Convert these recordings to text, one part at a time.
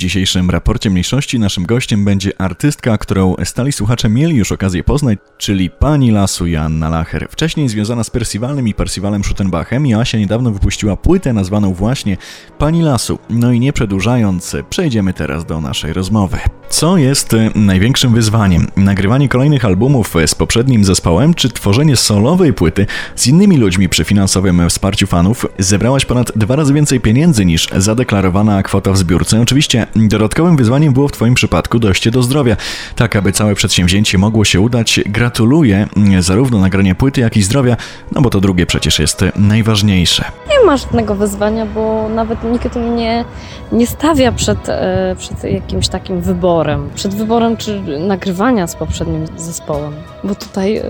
dzisiejszym raporcie mniejszości naszym gościem będzie artystka, którą stali słuchacze mieli już okazję poznać, czyli pani lasu Joanna Lacher. Wcześniej związana z Percivalem i Percivalem Schuttenbachem, Joasia niedawno wypuściła płytę nazwaną właśnie Pani Lasu. No i nie przedłużając, przejdziemy teraz do naszej rozmowy. Co jest największym wyzwaniem? Nagrywanie kolejnych albumów z poprzednim zespołem, czy tworzenie solowej płyty z innymi ludźmi przy finansowym wsparciu fanów? Zebrałaś ponad dwa razy więcej pieniędzy niż zadeklarowana kwota w zbiórce. Oczywiście dodatkowym wyzwaniem było w Twoim przypadku dojście do zdrowia. Tak, aby całe przedsięwzięcie mogło się udać, gratuluję zarówno nagrania płyty, jak i zdrowia, no bo to drugie przecież jest najważniejsze. Nie ma żadnego wyzwania, bo nawet nikt mnie nie stawia przed, e, przed jakimś takim wyborem. Przed wyborem czy nagrywania z poprzednim zespołem. Bo tutaj e,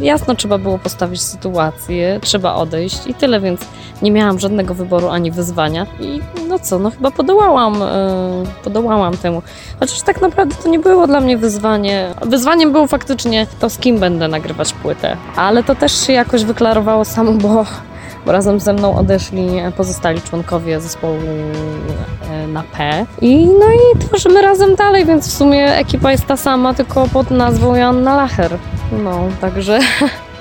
jasno trzeba było postawić sytuację, trzeba odejść i tyle, więc nie miałam żadnego wyboru ani wyzwania i no co, no chyba podołałam, yy, podołałam temu. Chociaż tak naprawdę to nie było dla mnie wyzwanie. Wyzwaniem było faktycznie to, z kim będę nagrywać płytę, ale to też się jakoś wyklarowało samo, bo bo razem ze mną odeszli pozostali członkowie zespołu e, na P. I no i tworzymy razem dalej, więc w sumie ekipa jest ta sama, tylko pod nazwą Joanna Lacher. No, także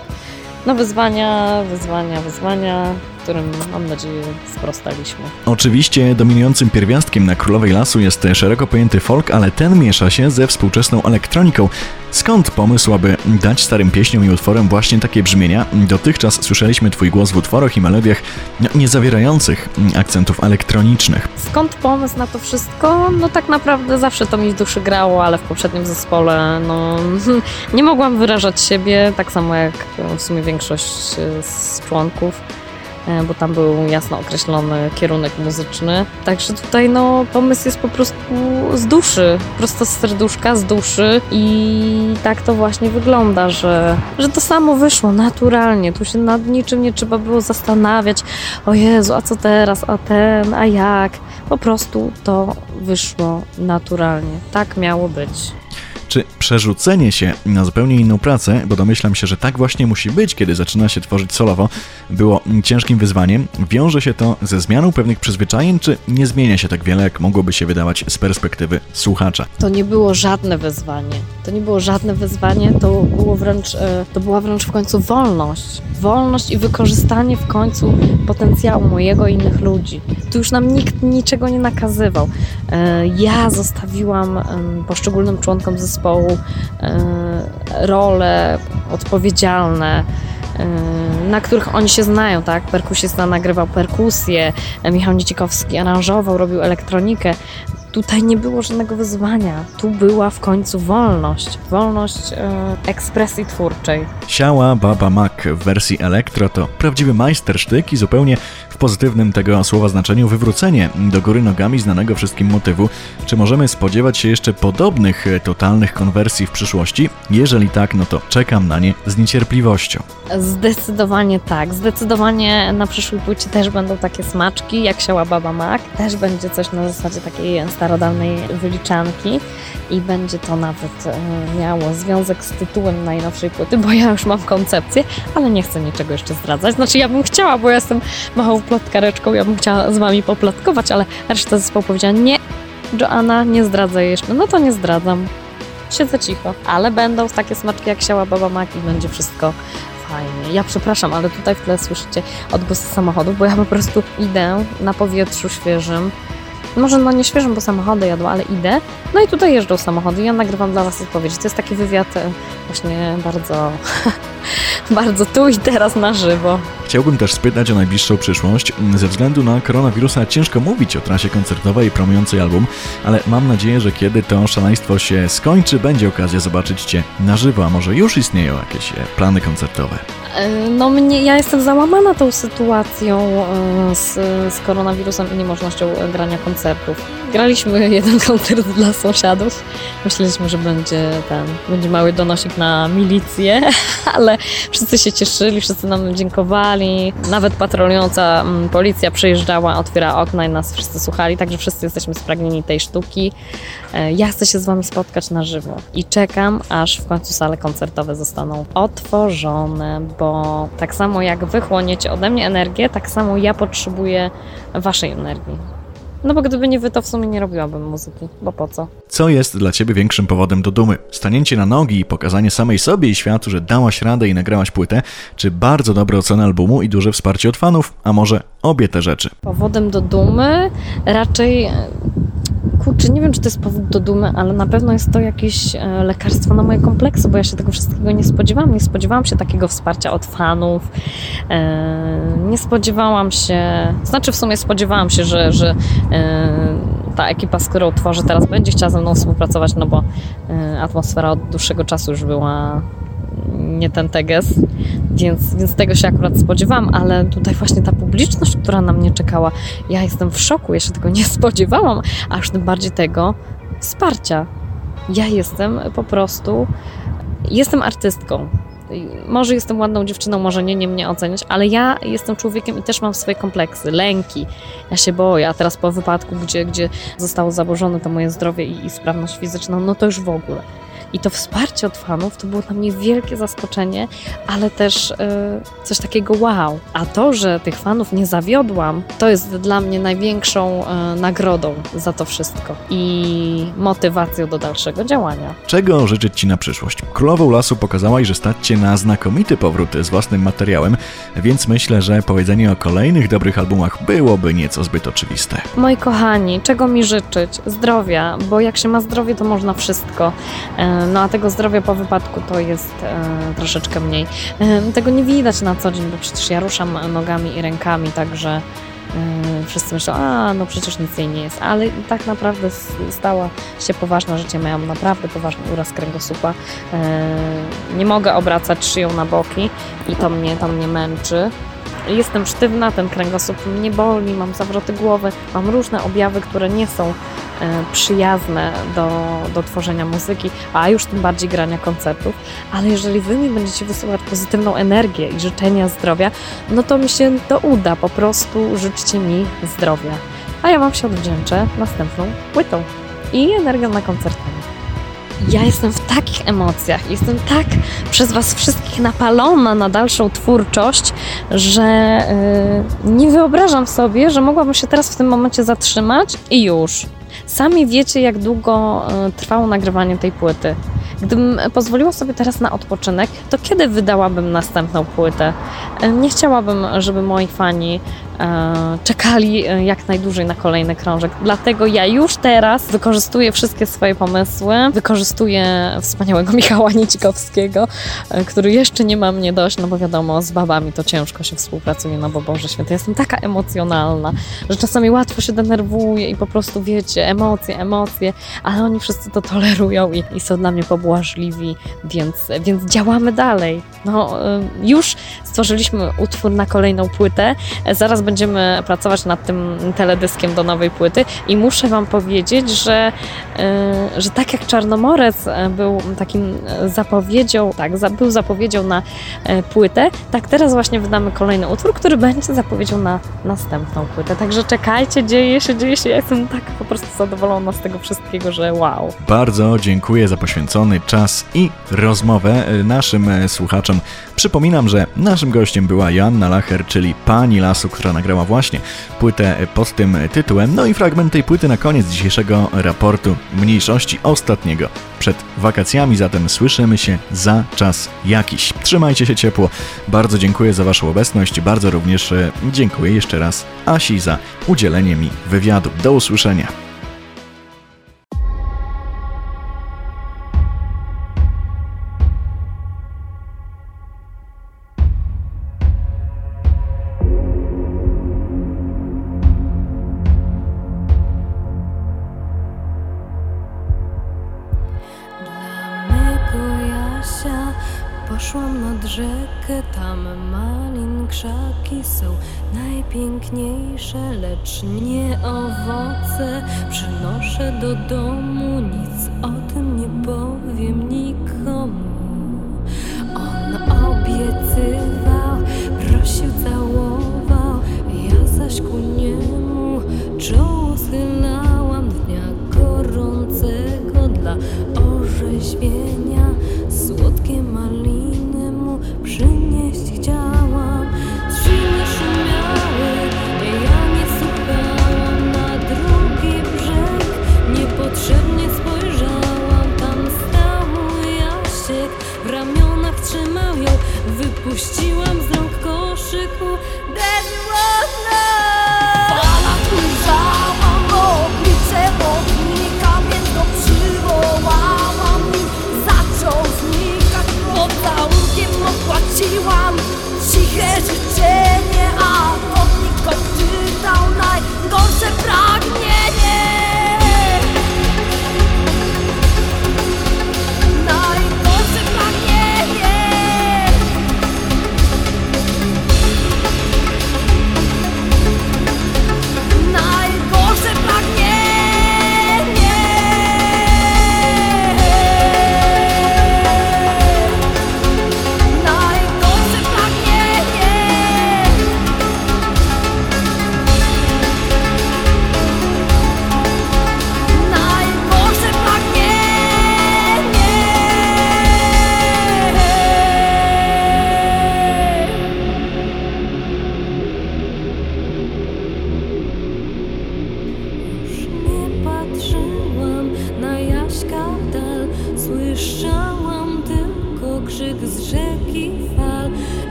no wyzwania, wyzwania, wyzwania którym mam nadzieję sprostaliśmy. Oczywiście dominującym pierwiastkiem na Królowej Lasu jest szeroko pojęty folk, ale ten miesza się ze współczesną elektroniką. Skąd pomysł, aby dać starym pieśniom i utworom właśnie takie brzmienia? Dotychczas słyszeliśmy Twój głos w utworach i melodiach no, nie zawierających akcentów elektronicznych. Skąd pomysł na to wszystko? No tak naprawdę zawsze to mi w duszy grało, ale w poprzednim zespole no, nie mogłam wyrażać siebie, tak samo jak w sumie większość z członków. E, bo tam był jasno określony kierunek muzyczny. Także tutaj no, pomysł jest po prostu z duszy, prosto z serduszka, z duszy i tak to właśnie wygląda, że, że to samo wyszło naturalnie. Tu się nad niczym nie trzeba było zastanawiać, o Jezu, a co teraz, a ten, a jak. Po prostu to wyszło naturalnie. Tak miało być. Czy przerzucenie się na zupełnie inną pracę, bo domyślam się, że tak właśnie musi być, kiedy zaczyna się tworzyć solowo, było ciężkim wyzwaniem? Wiąże się to ze zmianą pewnych przyzwyczajeń, czy nie zmienia się tak wiele, jak mogłoby się wydawać z perspektywy słuchacza? To nie było żadne wyzwanie. To nie było żadne wyzwanie, to było wręcz, e, to była wręcz w końcu wolność. Wolność i wykorzystanie w końcu potencjału mojego i innych ludzi. Tu już nam nikt niczego nie nakazywał. E, ja zostawiłam poszczególnym członkom zespołu e, role odpowiedzialne, na których oni się znają, tak? Perkusista nagrywał perkusję, Michał Niecikowski aranżował, robił elektronikę. Tutaj nie było żadnego wyzwania. Tu była w końcu wolność. Wolność e, ekspresji twórczej. Siała Baba Mac w wersji elektro to prawdziwy majstersztyk i zupełnie w pozytywnym tego słowa znaczeniu wywrócenie do góry nogami znanego wszystkim motywu. Czy możemy spodziewać się jeszcze podobnych e, totalnych konwersji w przyszłości? Jeżeli tak, no to czekam na nie z niecierpliwością. Zdecydowanie tak. Zdecydowanie na przyszłej płycie też będą takie smaczki, jak siała Baba Mac. Też będzie coś na zasadzie takiej starodawnej wyliczanki i będzie to nawet e, miało związek z tytułem najnowszej płyty, bo ja już mam koncepcję, ale nie chcę niczego jeszcze zdradzać. Znaczy ja bym chciała, bo ja jestem małą plotkareczką, ja bym chciała z wami poplotkować, ale reszta zespołu powiedziała nie, Joanna, nie zdradzaj jeszcze. No to nie zdradzam. Siedzę cicho, ale będą takie smaczki jak siała Baba Mac i będzie wszystko fajnie. Ja przepraszam, ale tutaj w tle słyszycie odgłosy samochodu, bo ja po prostu idę na powietrzu świeżym, może no nie świeżą, bo samochody jadą, ale idę. No i tutaj jeżdżą samochody ja nagrywam dla Was odpowiedzi. To jest taki wywiad e, właśnie bardzo, bardzo tu i teraz na żywo. Chciałbym też spytać o najbliższą przyszłość. Ze względu na koronawirusa ciężko mówić o trasie koncertowej promującej album, ale mam nadzieję, że kiedy to szaleństwo się skończy, będzie okazja zobaczyć Cię na żywo, a może już istnieją jakieś e, plany koncertowe. E, no mnie, ja jestem załamana tą sytuacją z, z koronawirusem i niemożnością grania koncertów. Graliśmy jeden koncert dla sąsiadów. Myśleliśmy, że będzie ten, będzie mały donosik na milicję, ale wszyscy się cieszyli, wszyscy nam dziękowali. Nawet patrolująca mm, policja przyjeżdżała, otwiera okna i nas wszyscy słuchali, także wszyscy jesteśmy spragnieni tej sztuki. E, ja chcę się z Wami spotkać na żywo i czekam, aż w końcu sale koncertowe zostaną otworzone, bo tak samo jak Wy chłoniecie ode mnie energię, tak samo ja potrzebuję Waszej energii No bo gdyby nie wy, to w sumie nie robiłabym muzyki, bo po co? Co jest dla ciebie większym powodem do dumy? Stanięcie na nogi i pokazanie samej sobie i światu, że dałaś radę i nagrałaś płytę, czy bardzo dobre oceny albumu i duże wsparcie od fanów, a może obie te rzeczy? Powodem do dumy raczej kurczę, nie wiem, czy to jest powód do dumy, ale na pewno jest to jakieś e, lekarstwo na moje kompleksy, bo ja się tego wszystkiego nie spodziewałam. Nie spodziewałam się takiego wsparcia od fanów. E, nie spodziewałam się, znaczy w sumie spodziewałam się, że, że e, ta ekipa, z którą tworzę teraz, będzie chciała ze mną współpracować, no bo atmosfera od dłuższego czasu już była nie ten teges, więc, więc tego się akurat spodziewałam, ale tutaj właśnie ta publiczność, która na mnie czekała, ja jestem w szoku, ja się tego nie spodziewałam, aż tym bardziej tego wsparcia. Ja jestem po prostu, jestem artystką. Może jestem ładną dziewczyną, może nie, nie mnie oceniać, ale ja jestem człowiekiem i też mam swoje kompleksy, lęki. Ja się boję, a teraz po wypadku, gdzie, gdzie zostało zaburzone to moje zdrowie i, i sprawność fizyczna, no to już w ogóle. I to wsparcie od fanów to było dla mnie wielkie zaskoczenie, ale też yy, coś takiego wow. A to, że tych fanów nie zawiodłam, to jest dla mnie największą yy, nagrodą za to wszystko i motywacją do dalszego działania. Czego życzyć Ci na przyszłość? Królową Lasu pokazałaś, że stać Cię na znakomity powrót z własnym materiałem, więc myślę, że powiedzenie o kolejnych dobrych albumach byłoby nieco zbyt oczywiste. Moi kochani, czego mi życzyć? Zdrowia, bo jak się ma zdrowie, to można wszystko. Yy, no a tego zdrowia po wypadku to jest e, troszeczkę mniej. E, tego nie widać na co dzień, bo przecież ja ruszam nogami i rękami, także e, wszyscy myślą, a no przecież nic jej nie jest, ale tak naprawdę stała się poważna rzecz. Ja miałam naprawdę poważny uraz kręgosłupa. Nie mogę obracać szyją na boki i to mnie, to mnie męczy. Jestem sztywna, ten kręgosłup mnie boli, mam zawroty głowy, mam różne objawy, które nie są E, przyjazne do, do tworzenia muzyki, a już tym bardziej grania koncertów. Ale jeżeli Wy mi będziecie wysyłać pozytywną energię i życzenia zdrowia, no to mi się to uda. Po prostu życzcie mi zdrowia. A ja Wam się odwdzięczę następną płytą i energią na koncertami. Ja jestem w takich emocjach, jestem tak przez Was wszystkich napalona na dalszą twórczość, że yy, nie wyobrażam sobie, że mogłabym się teraz w tym momencie zatrzymać i już. Sami wiecie, jak długo e, trwało nagrywanie tej płyty. Gdybym pozwoliła sobie teraz na odpoczynek, to kiedy wydałabym następną płytę? E, nie chciałabym, żeby moi fani czekali e, jak najdłużej na kolejny krążek. Dlatego ja już teraz wykorzystuję wszystkie swoje pomysły, wykorzystuję wspaniałego Michała Nicikowskiego, e, który jeszcze nie ma mnie dość, no bo wiadomo, z babami to ciężko się współpracuje, no bo Boże Święty, jestem taka emocjonalna, że czasami łatwo się denerwuję i po prostu wiecie, emocje, emocje, ale oni wszyscy to tolerują i, i są dla mnie pobłażliwi, więc, więc działamy dalej. No, już stworzyliśmy utwór na kolejną płytę, zaraz będziemy pracować nad tym teledyskiem do nowej płyty i muszę Wam powiedzieć, że, e, że tak jak Czarnomorec e, był takim zapowiedzią, tak, był zapowiedzią na e, płytę, tak teraz właśnie wydamy kolejny utwór, który będzie zapowiedzią na następną płytę. Także czekajcie, dzieje się, dzieje się. Ja jestem tak po prostu zadowolona z tego wszystkiego, że wow. Bardzo dziękuję za poświęcony czas i rozmowę naszym słuchaczom. Przypominam, że naszym gościem była Joanna Lacher, czyli pani lasu, która nagrała właśnie płytę pod tym tytułem. No i fragment tej płyty na koniec dzisiejszego raportu mniejszości ostatniego przed wakacjami, zatem słyszymy się za czas jakiś. Trzymajcie się ciepło. Bardzo dziękuję za Waszą obecność. Bardzo również e, dziękuję jeszcze raz Asi za udzielenie mi wywiadu. Do usłyszenia. Rzekę, tam malin krzaki są najpiękniejsze, lecz nie owoce. Przynoszę do domu, nic o tym nie powiem nikomu. On obiecywał, prosił, całował, ja zaś ku niemu czoło